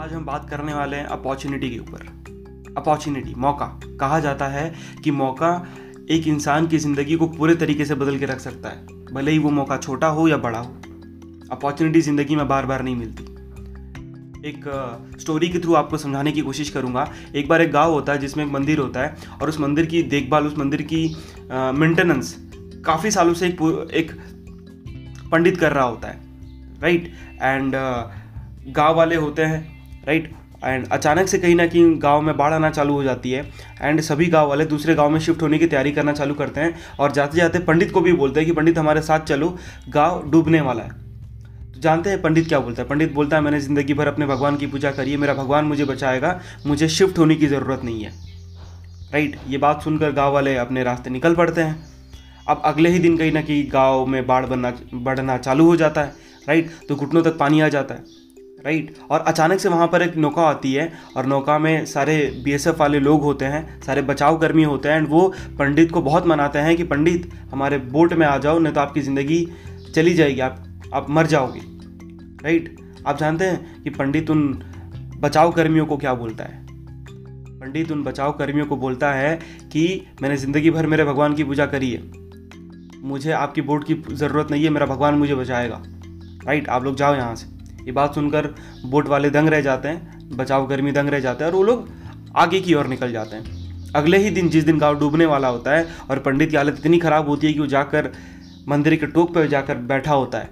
आज हम बात करने वाले हैं अपॉर्चुनिटी के ऊपर। अपॉर्चुनिटी, मौका। कहा जाता है कि मौका एक इंसान की ज़िंदगी को पूरे तरीके से बदल के रख सकता है, भले ही वो मौका छोटा हो या बड़ा हो। अपॉर्चुनिटी ज़िंदगी में बार बार नहीं मिलती। एक स्टोरी के थ्रू आपको समझाने की कोशिश करूँगा। एक बार एक गाँव होता है जिसमें एक मंदिर होता है और उस मंदिर की देखभाल, उस मंदिर की मेंटेनेंस काफ़ी सालों से एक एक पंडित कर रहा होता है राइट एंड गाँव वाले होते हैं राइट? एंड अचानक से कहीं ना कहीं गाँव में बाढ़ आना चालू हो जाती है एंड सभी गाँव वाले दूसरे गाँव में शिफ्ट होने की तैयारी करना चालू करते हैं, और जाते जाते पंडित को भी बोलते हैं कि, पंडित, हमारे साथ चलो, गाँव डूबने वाला है। तो जानते हैं पंडित क्या बोलता है? पंडित बोलता है, मैंने ज़िंदगी भर अपने भगवान की पूजा करी है, मेरा भगवान मुझे बचाएगा, मुझे शिफ्ट होने की ज़रूरत नहीं है। राइट? ये बात सुनकर गाँव वाले अपने रास्ते निकल पड़ते हैं। अब अगले ही दिन कहीं ना कहीं गाँव में बाढ़ बनना, बढ़ना चालू हो जाता है, राइट? तो घुटनों तक पानी आ जाता है। राइट और अचानक से वहाँ पर एक नौका आती है और नौका में सारे बीएसएफ वाले लोग होते हैं, सारे बचाव कर्मी होते हैं एंड वो पंडित को बहुत मनाते हैं कि, पंडित, हमारे बोट में आ जाओ, नहीं तो आपकी ज़िंदगी चली जाएगी, आप आप मर जाओगे. राइट आप जानते हैं कि पंडित उन बचाव कर्मियों को क्या बोलता है? पंडित उन बचाव कर्मियों को बोलता है कि, मैंने ज़िंदगी भर मेरे भगवान की पूजा करी है। मुझे आपकी बोट की ज़रूरत नहीं है, मेरा भगवान मुझे बचाएगा। राइट आप लोग जाओ यहाँ से। ये बात सुनकर बोट वाले दंग रह जाते हैं, बचाव गर्मी दंग रह जाते हैं और वो लोग आगे की ओर निकल जाते हैं। अगले ही दिन जिस दिन गाँव डूबने वाला होता है और पंडित की हालत इतनी ख़राब होती है कि वो जाकर मंदिर के टोक पर जाकर बैठा होता है।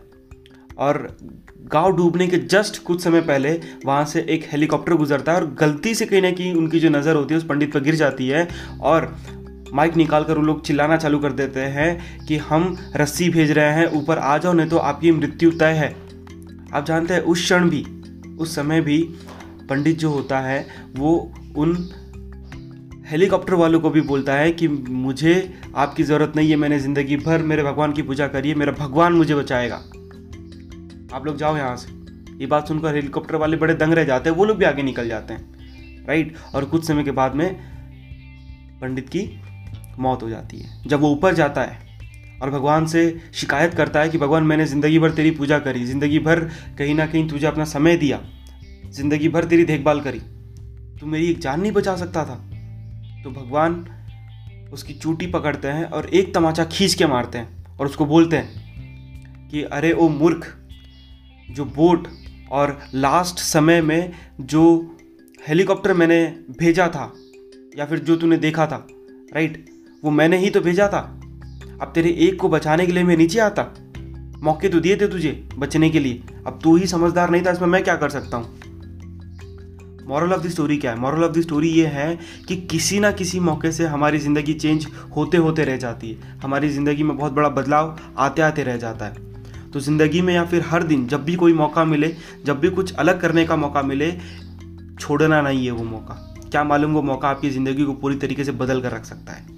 और गाँव डूबने के जस्ट कुछ समय पहले वहाँ से एक हेलीकॉप्टर गुजरता है और गलती से कहीं ना कहीं उनकी जो नज़र होती है उस पंडित पर गिर जाती है और माइक निकाल कर वो लोग चिल्लाना चालू कर देते हैं कि हम रस्सी भेज रहे हैं, ऊपर आ जाओ, नहीं तो आपकी मृत्यु तय है। आप जानते हैं, उस क्षण भी, उस समय भी पंडित जो होता है, वो उन हेलीकॉप्टर वालों को भी बोलता है कि मुझे आपकी ज़रूरत नहीं है, मैंने ज़िंदगी भर मेरे भगवान की पूजा करी है, मेरा भगवान मुझे बचाएगा। आप लोग जाओ यहाँ से। ये बात सुनकर हेलीकॉप्टर वाले बड़े दंग रह जाते हैं, वो लोग भी आगे निकल जाते हैं राइट और कुछ समय के बाद में पंडित की मौत हो जाती है। जब वो ऊपर जाता है और भगवान से शिकायत करता है कि भगवान, मैंने ज़िंदगी भर तेरी पूजा करी, ज़िंदगी भर कहीं ना कहीं तुझे अपना समय दिया, ज़िंदगी भर तेरी देखभाल करी, तू मेरी एक जान नहीं बचा सकता था। तो भगवान उसकी चूटी पकड़ते हैं और एक तमाचा खींच के मारते हैं और उसको बोलते हैं कि, अरे ओ मूर्ख, जो बोट और लास्ट समय में जो हेलीकॉप्टर मैंने भेजा था या फिर जो तूने देखा था राइट वो मैंने ही तो भेजा था। अब तेरे एक को बचाने के लिए मैं नीचे आता। मौके तो दिए थे तुझे बचने के लिए। अब तू ही समझदार नहीं था, इसमें मैं क्या कर सकता हूँ? मॉरल ऑफ़ द स्टोरी क्या है? मॉरल ऑफ़ द स्टोरी ये है कि किसी ना किसी मौके से हमारी ज़िंदगी चेंज होते होते रह जाती है। हमारी ज़िंदगी में बहुत बड़ा बदलाव आते आते रह जाता है। तो ज़िंदगी में या फिर हर दिन जब भी कोई मौका मिले, जब भी कुछ अलग करने का मौका मिले, छोड़ना नहीं है वो मौका। क्या मालूम वो मौका आपकी ज़िंदगी को पूरी तरीके से बदल कर रख सकता है।